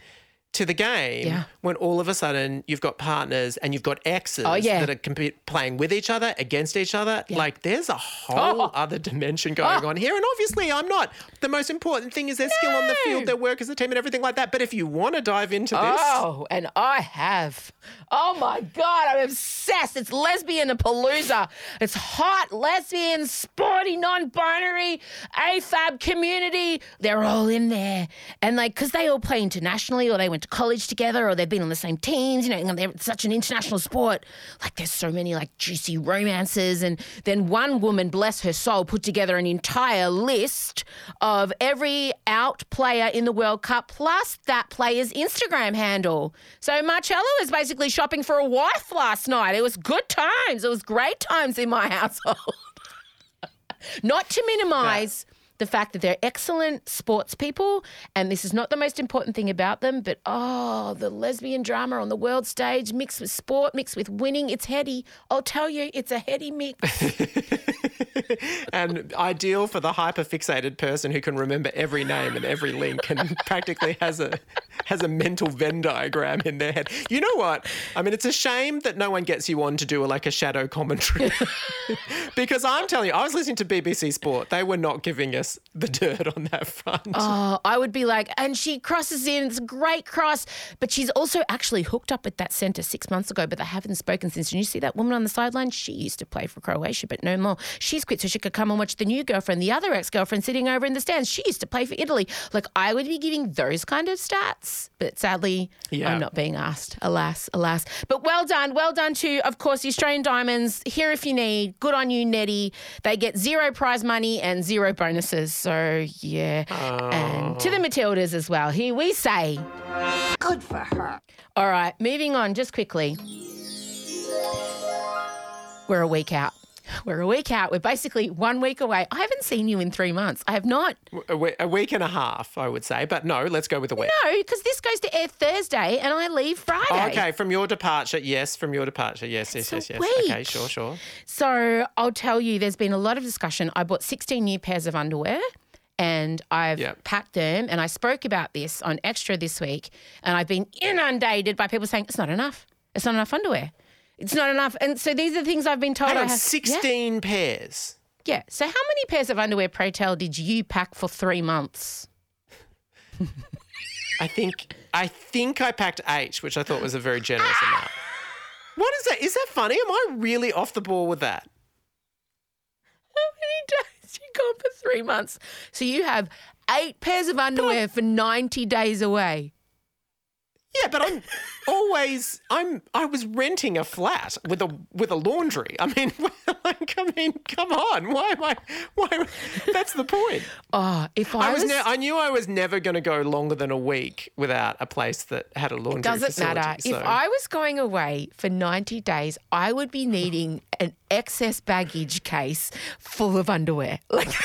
to the game Yeah. when all of a sudden you've got partners and you've got exes Oh, yeah. that are compete, playing with each other against each other. Like there's a whole Oh. other dimension going oh. on here. And obviously, I'm not. The most important thing is their skill on the field, their work as a team, and everything like that. But if you want to dive into this, Oh, and I have. Oh my God, I'm obsessed. It's lesbian a palooza. It's hot, lesbian, sporty, non binary, AFAB community. They're all in there. And like, because they all play internationally or they went to college together or they've been on the same teams, you know, and they're such an international sport. Like, there's so many like juicy romances. And then one woman, bless her soul, put together an entire list of every out player in the World Cup plus that player's Instagram handle. So Marcella was basically shopping for a wife last night. It was good times. It was great times in my household. Not to minimise the fact that they're excellent sports people, and this is not the most important thing about them, but oh, the lesbian drama on the world stage mixed with sport, mixed with winning, it's heady. I'll tell you, it's a heady mix. and ideal for the hyper fixated person who can remember every name and every link and practically has a has a mental Venn diagram in their head. You know what? I mean, it's a shame that no one gets you on to do a, like a shadow commentary because I'm telling you, I was listening to BBC Sport. They were not giving us the dirt on that front. Oh, I would be like, and she crosses in. It's a great cross, but she's also actually hooked up at that centre six months ago, but they haven't spoken since. And you see that woman on the sideline? She used to play for Croatia, but no more. She's quit so she could come and watch the new girlfriend, the other ex girlfriend sitting over in the stands. She used to play for Italy. Like, I would be giving those kind of stats, but sadly, Yeah. I'm not being asked. Alas, alas. But well done. Well done to, of course, the Australian Diamonds. Here if you need. Good on you, Nettie. They get zero prize money and zero bonuses. So, yeah. And oh. to the Matildas as well. Here we say. Good for her. All right, moving on just quickly. We're a week out. We're a week out. We're basically one week away. I haven't seen you in three months. I have not. A week and a half, I would say, but no, let's go with a week. No, because this goes to air Thursday and I leave Friday. Oh, okay, from your departure, yes, from your departure, yes, yes, yes, yes. week. Okay, sure, sure. So I'll tell you, there's been a lot of discussion. I bought 16 new pairs of underwear and I've Yep. packed them. And I spoke about this on Extra this week. And I've been inundated by people saying, it's not enough. It's not enough underwear. It's not enough. And so these are the things I've been told Hang I on, have. 16 pairs. Yeah. So how many pairs of underwear, pray tell, did you pack for three months? I think I think I packed eight, which I thought was a very generous amount. What is that? Is that funny? Am I really off the ball with that? How many days you gone for three months? So you have eight pairs of underwear for 90 days away. Yeah, but I'm always I'm I was renting a flat with a with a laundry. I mean, like I mean, come on. Why am I why that's the point. Oh, if I, I was, was, ne- I knew I was never going to go longer than a week without a place that had a laundry doesn't facility. matter. so- If I was going away for 90 days, I would be needing an excess baggage case full of underwear. Like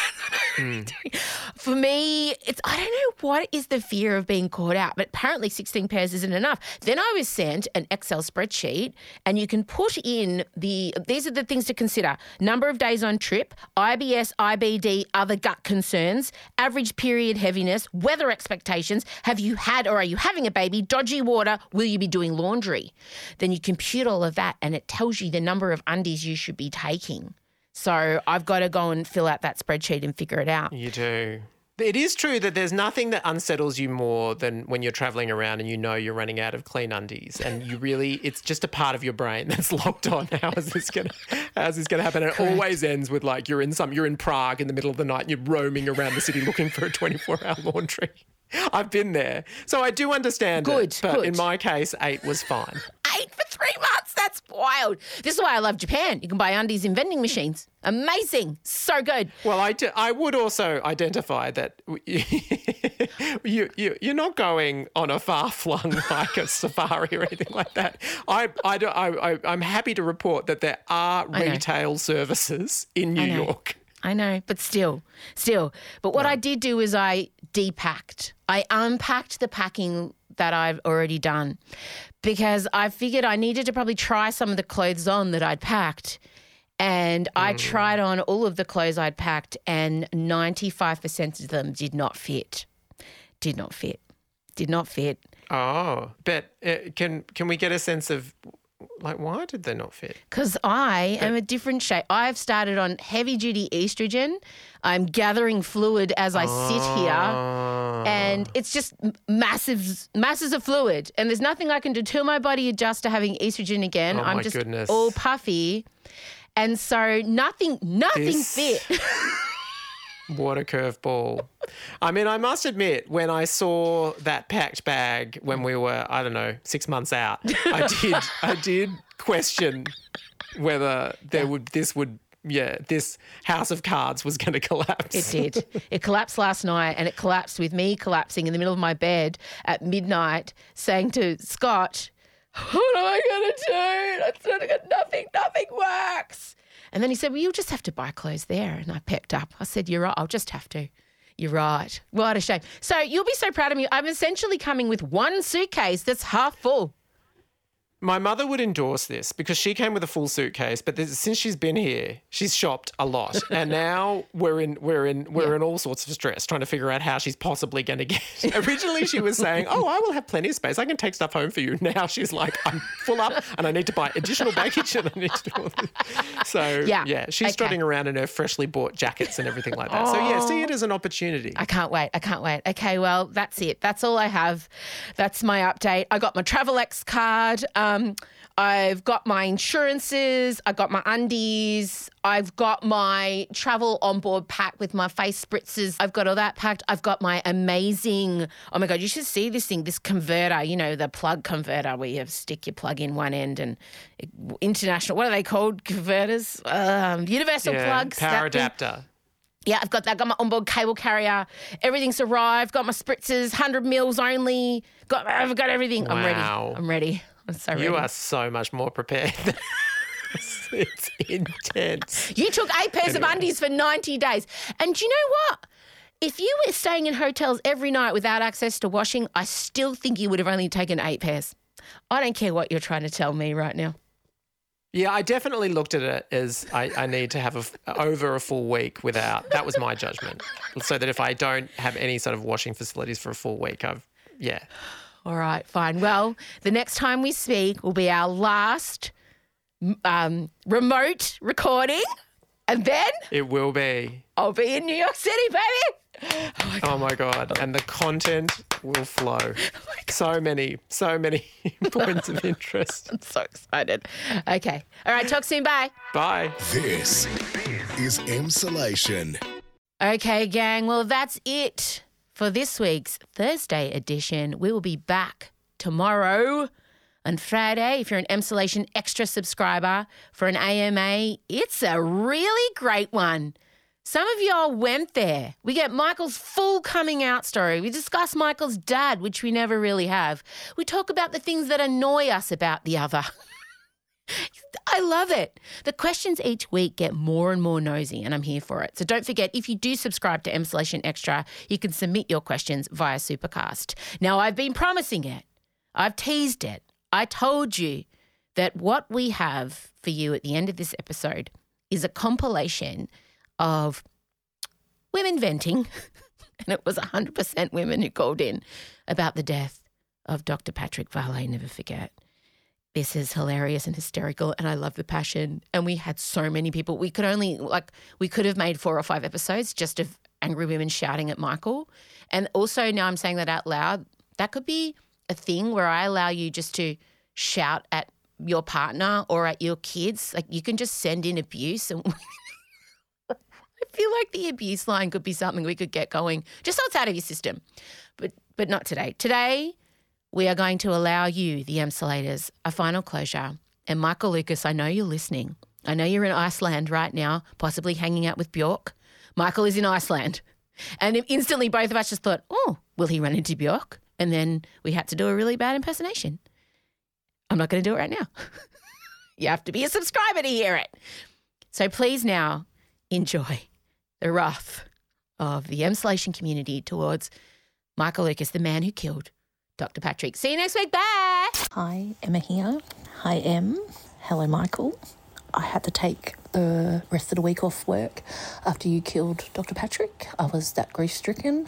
Hmm. for me, it's I don't know what is the fear of being caught out, but apparently 16 pairs isn't enough. Then I was sent an Excel spreadsheet and you can put in the these are the things to consider. Number of days on trip, IBS, IBD, other gut concerns, average period heaviness, weather expectations, have you had or are you having a baby, dodgy water, will you be doing laundry? Then you compute all of that and it tells you the number of undies you should be taking. So I've got to go and fill out that spreadsheet and figure it out. You do. It is true that there's nothing that unsettles you more than when you're traveling around and you know you're running out of clean undies, and you really it's just a part of your brain that's locked on. How is this gonna How is this gonna happen? And it always ends with like you're in some you're in Prague in the middle of the night and you're roaming around the city looking for a 24 hour laundry. I've been there, so I do understand. Good, it, but good. in my case, eight was fine. Eight for three months. That's wild. This is why I love Japan. You can buy undies in vending machines. Amazing. So good. Well, I, do- I would also identify that you, you, you're not going on a far flung like a safari or anything like that. I, I, do- I, I, I'm happy to report that there are retail services in New York. I know, but still, still. But what I did do is I depacked. I unpacked the packing that I've already done because I figured I needed to probably try some of the clothes on that I'd packed. And I tried on all of the clothes I'd packed, and 95% of them did not fit. Did not fit. Did not fit. Oh, but uh, can can we get a sense of like why did they not fit? Because I am a different shape. I've started on heavy duty estrogen. I'm gathering fluid as I sit here. Oh. And it's just massive, masses of fluid. And there's nothing I can do till my body adjusts to having estrogen again. Oh, I'm just goodness. all puffy. And so nothing, nothing This- fit. What a curveball. I mean, I must admit, when I saw that packed bag when we were, I don't know, six months out, I did I did question whether there would this would yeah, this house of cards was gonna collapse. It did. It collapsed last night and it collapsed with me collapsing in the middle of my bed at midnight saying to Scott, What am I going to do? Gonna- get nothing, nothing works. And then he said, Well, you'll just have to buy clothes there. And I pecked up. I said, You're right. I'll just have to. You're right. What a shame. So you'll be so proud of me. I'm essentially coming with one suitcase that's half full. My mother would endorse this because she came with a full suitcase, but this, since she's been here, she's shopped a lot, and now we're in we're in we're in all sorts of stress trying to figure out how she's possibly going to get. Originally, she was saying, "Oh, I will have plenty of space. I can take stuff home for you." Now she's like, "I'm full up, and I need to buy additional baggage, and I need to do all this." So Yeah. yeah, she's Okay. strutting around in her freshly bought jackets and everything like that. So yeah, see it as an opportunity. I can't wait. I can't wait. Okay, well, that's it. That's all I have. That's my update. I got my Travelex card. Um, I've got my insurances. I've got my undies. I've got my travel on board pack with my face spritzers. I've got all that packed. I've got my amazing. Oh my god, you should see this thing. This converter. You know the plug converter where you have stick your plug in one end and international. What are they called? Converters. Um, universal yeah, plugs. power that thing. adapter. Yeah, I've got that. I've got my onboard cable carrier. Everything's arrived. Got my spritzers, hundred mils only. Got I've got everything. I'm ready. I'm ready. I'm so ready. You are so much more prepared. it's intense. You took eight pairs of undies for 90 days. And do you know what? If you were staying in hotels every night without access to washing, I still think you would have only taken eight pairs. I don't care what you're trying to tell me right now. Yeah, I definitely looked at it as I, I need to have a over a full week without. That was my judgment. So that if I don't have any sort of washing facilities for a full week, I've yeah. All right, fine. Well, the next time we speak will be our last um, remote recording. And then It will be. I'll be in New York City, baby. Oh my god! And the content will flow. So many, so many points of interest. I'm so excited. Okay. All right. Talk soon. Bye. Bye. This is Emsolation. Okay, gang. Well, that's it for this week's Thursday edition. We will be back tomorrow on Friday. If you're an Emsolation Extra subscriber for an AMA, it's a really great one. Some of y'all went there. We get Michael's full coming out story. We discuss Michael's dad, which we never really have. We talk about the things that annoy us about the other. I love it. The questions each week get more and more nosy, and I'm here for it. So don't forget, if you do subscribe to Emsolation Extra, you can submit your questions via Supercast. Now, I've been promising it, I've teased it. I told you that what we have for you at the end of this episode is a compilation of women venting, and it was 100% women who called in about the death of Dr. Patrick Varley, never forget. This is hilarious and hysterical, and I love the passion. And we had so many people. We could only, like, we could have made four or five episodes just of angry women shouting at Michael. And also, now I'm saying that out loud, that could be a thing where I allow you just to shout at your partner or at your kids. Like, you can just send in abuse and I feel like the abuse line could be something we could get going just so it's out of your system. But but not today. Today we are going to allow you, the Emsolators, a final closure. And Michael Lucas, I know you're listening. I know you're in Iceland right now, possibly hanging out with Bjork. Michael is in Iceland. And instantly both of us just thought, oh, will he run into Bjork? And then we had to do a really bad impersonation. I'm not going to do it right now. you have to be a subscriber to hear it. So please now enjoy the wrath of the Emsolation community towards Michael Lucas, the man who killed Dr. Patrick. See you next week. Bye. Hi, Emma here. Hi, Em. Hello, Michael. I had to take the rest of the week off work after you killed Dr. Patrick. I was that grief stricken.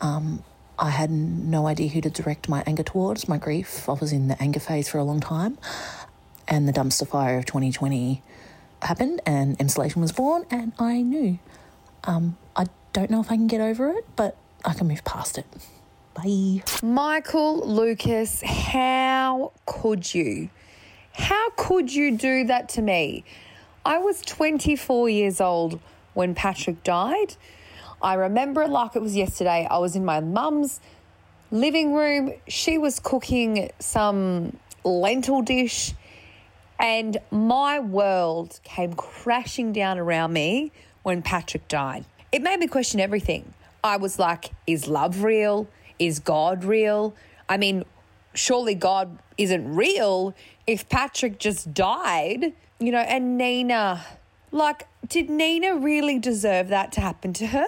Um, I had no idea who to direct my anger towards, my grief. I was in the anger phase for a long time. And the dumpster fire of 2020 happened, and Emsolation was born, and I knew. Um, I don't know if I can get over it, but I can move past it. Bye. Michael Lucas, how could you? How could you do that to me? I was 24 years old when Patrick died. I remember it like it was yesterday. I was in my mum's living room. She was cooking some lentil dish, and my world came crashing down around me when Patrick died. It made me question everything. I was like, is love real? Is God real? I mean, surely God isn't real if Patrick just died, you know, and Nina. Like, did Nina really deserve that to happen to her?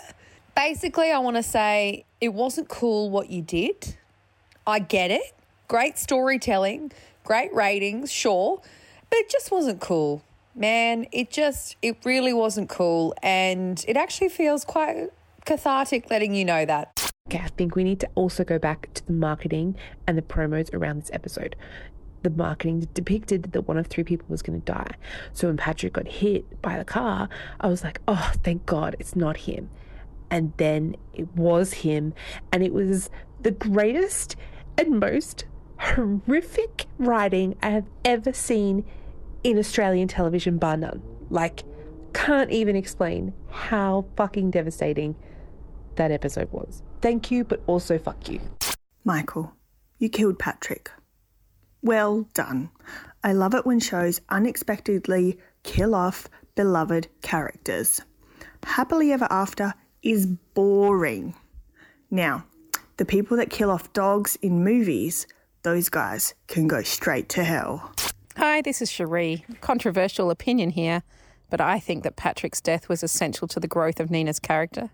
Basically, I want to say it wasn't cool what you did. I get it. Great storytelling, great ratings, sure, but it just wasn't cool. Man, it just, it really wasn't cool. And it actually feels quite cathartic letting you know that. Okay, I think we need to also go back to the marketing and the promos around this episode. The marketing depicted that one of three people was going to die. So when Patrick got hit by the car, I was like, oh, thank God it's not him. And then it was him. And it was the greatest and most horrific writing I have ever seen in Australian television, bar none. Like, can't even explain how fucking devastating that episode was. Thank you, but also fuck you. Michael, you killed Patrick. Well done. I love it when shows unexpectedly kill off beloved characters. Happily Ever After is boring. Now, the people that kill off dogs in movies, those guys can go straight to hell. Hi, this is Cherie. Controversial opinion here, but I think that Patrick's death was essential to the growth of Nina's character.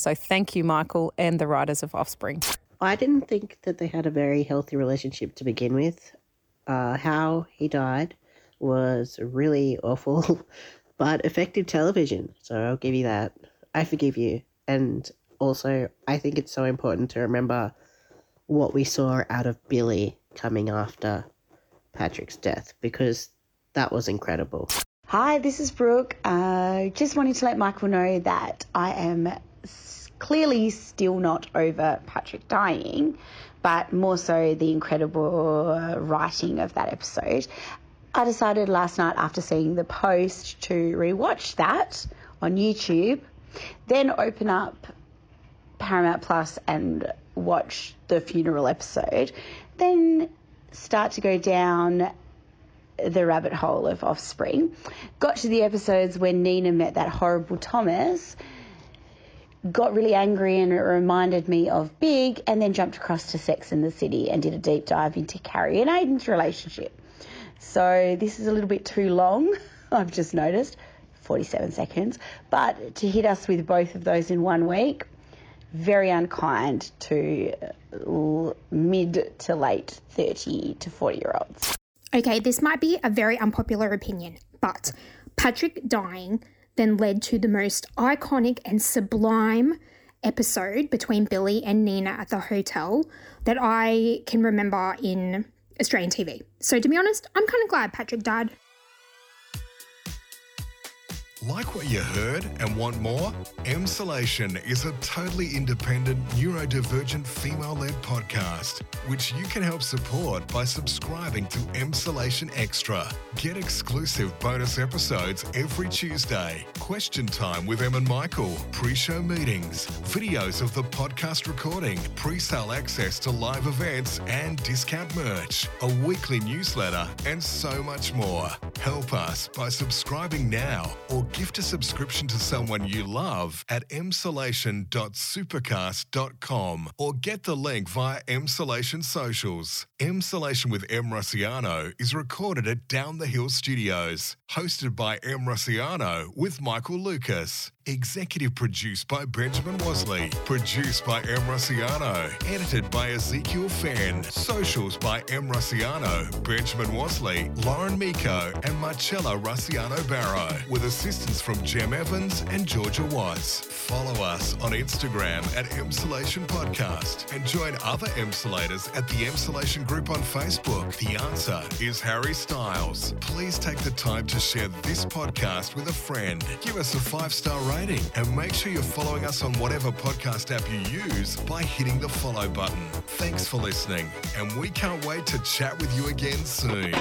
So thank you, Michael, and the writers of Offspring. I didn't think that they had a very healthy relationship to begin with. Uh, how he died was really awful, but effective television. So I'll give you that. I forgive you. And also, I think it's so important to remember what we saw out of Billy coming after Patrick's death because that was incredible. Hi, this is Brooke. Uh, just wanted to let Michael know that I am s- clearly still not over Patrick dying, but more so the incredible uh, writing of that episode. I decided last night after seeing the post to rewatch that on YouTube, then open up Paramount Plus and watch the funeral episode, then start to go down the rabbit hole of Offspring. Got to the episodes when Nina met that horrible Thomas, got really angry and it reminded me of Big, and then jumped across to Sex in the City and did a deep dive into Carrie and Aidan's relationship. So this is a little bit too long, I've just noticed. 47 seconds. But to hit us with both of those in one week, very unkind to uh, mid to late 30 to 40 year olds. Okay, this might be a very unpopular opinion, but Patrick dying then led to the most iconic and sublime episode between Billy and Nina at the hotel that I can remember in Australian TV. So, to be honest, I'm kind of glad Patrick died. Like what you heard and want more? Emsolation is a totally independent, neurodivergent female led podcast, which you can help support by subscribing to Emsolation Extra. Get exclusive bonus episodes every Tuesday, question time with Em and Michael, pre show meetings, videos of the podcast recording, pre sale access to live events and discount merch, a weekly newsletter, and so much more. Help us by subscribing now or gift a subscription to someone you love at emsolation.supercast.com or get the link via Emsolation Socials. Emsolation with Em Rusciano is recorded at Down the Hill Studios, hosted by Em Rusciano with Michael Lucas. Executive produced by Benjamin Wasley. Produced by Em Rusciano. Edited by Ezekiel Fan. Socials by Em Rusciano, Benjamin Wasley, Lauren Miko, and Marcella Rusciano Barrow. With assistance from Jem Evans and Georgia Watts. Follow us on Instagram at Emsolation Podcast and join other Emsolators at the Emsolation Group on Facebook. The answer is Harry Styles. Please take the time to share this podcast with a friend. Give us a five star rating and make sure you're following us on whatever podcast app you use by hitting the follow button. Thanks for listening, and we can't wait to chat with you again soon.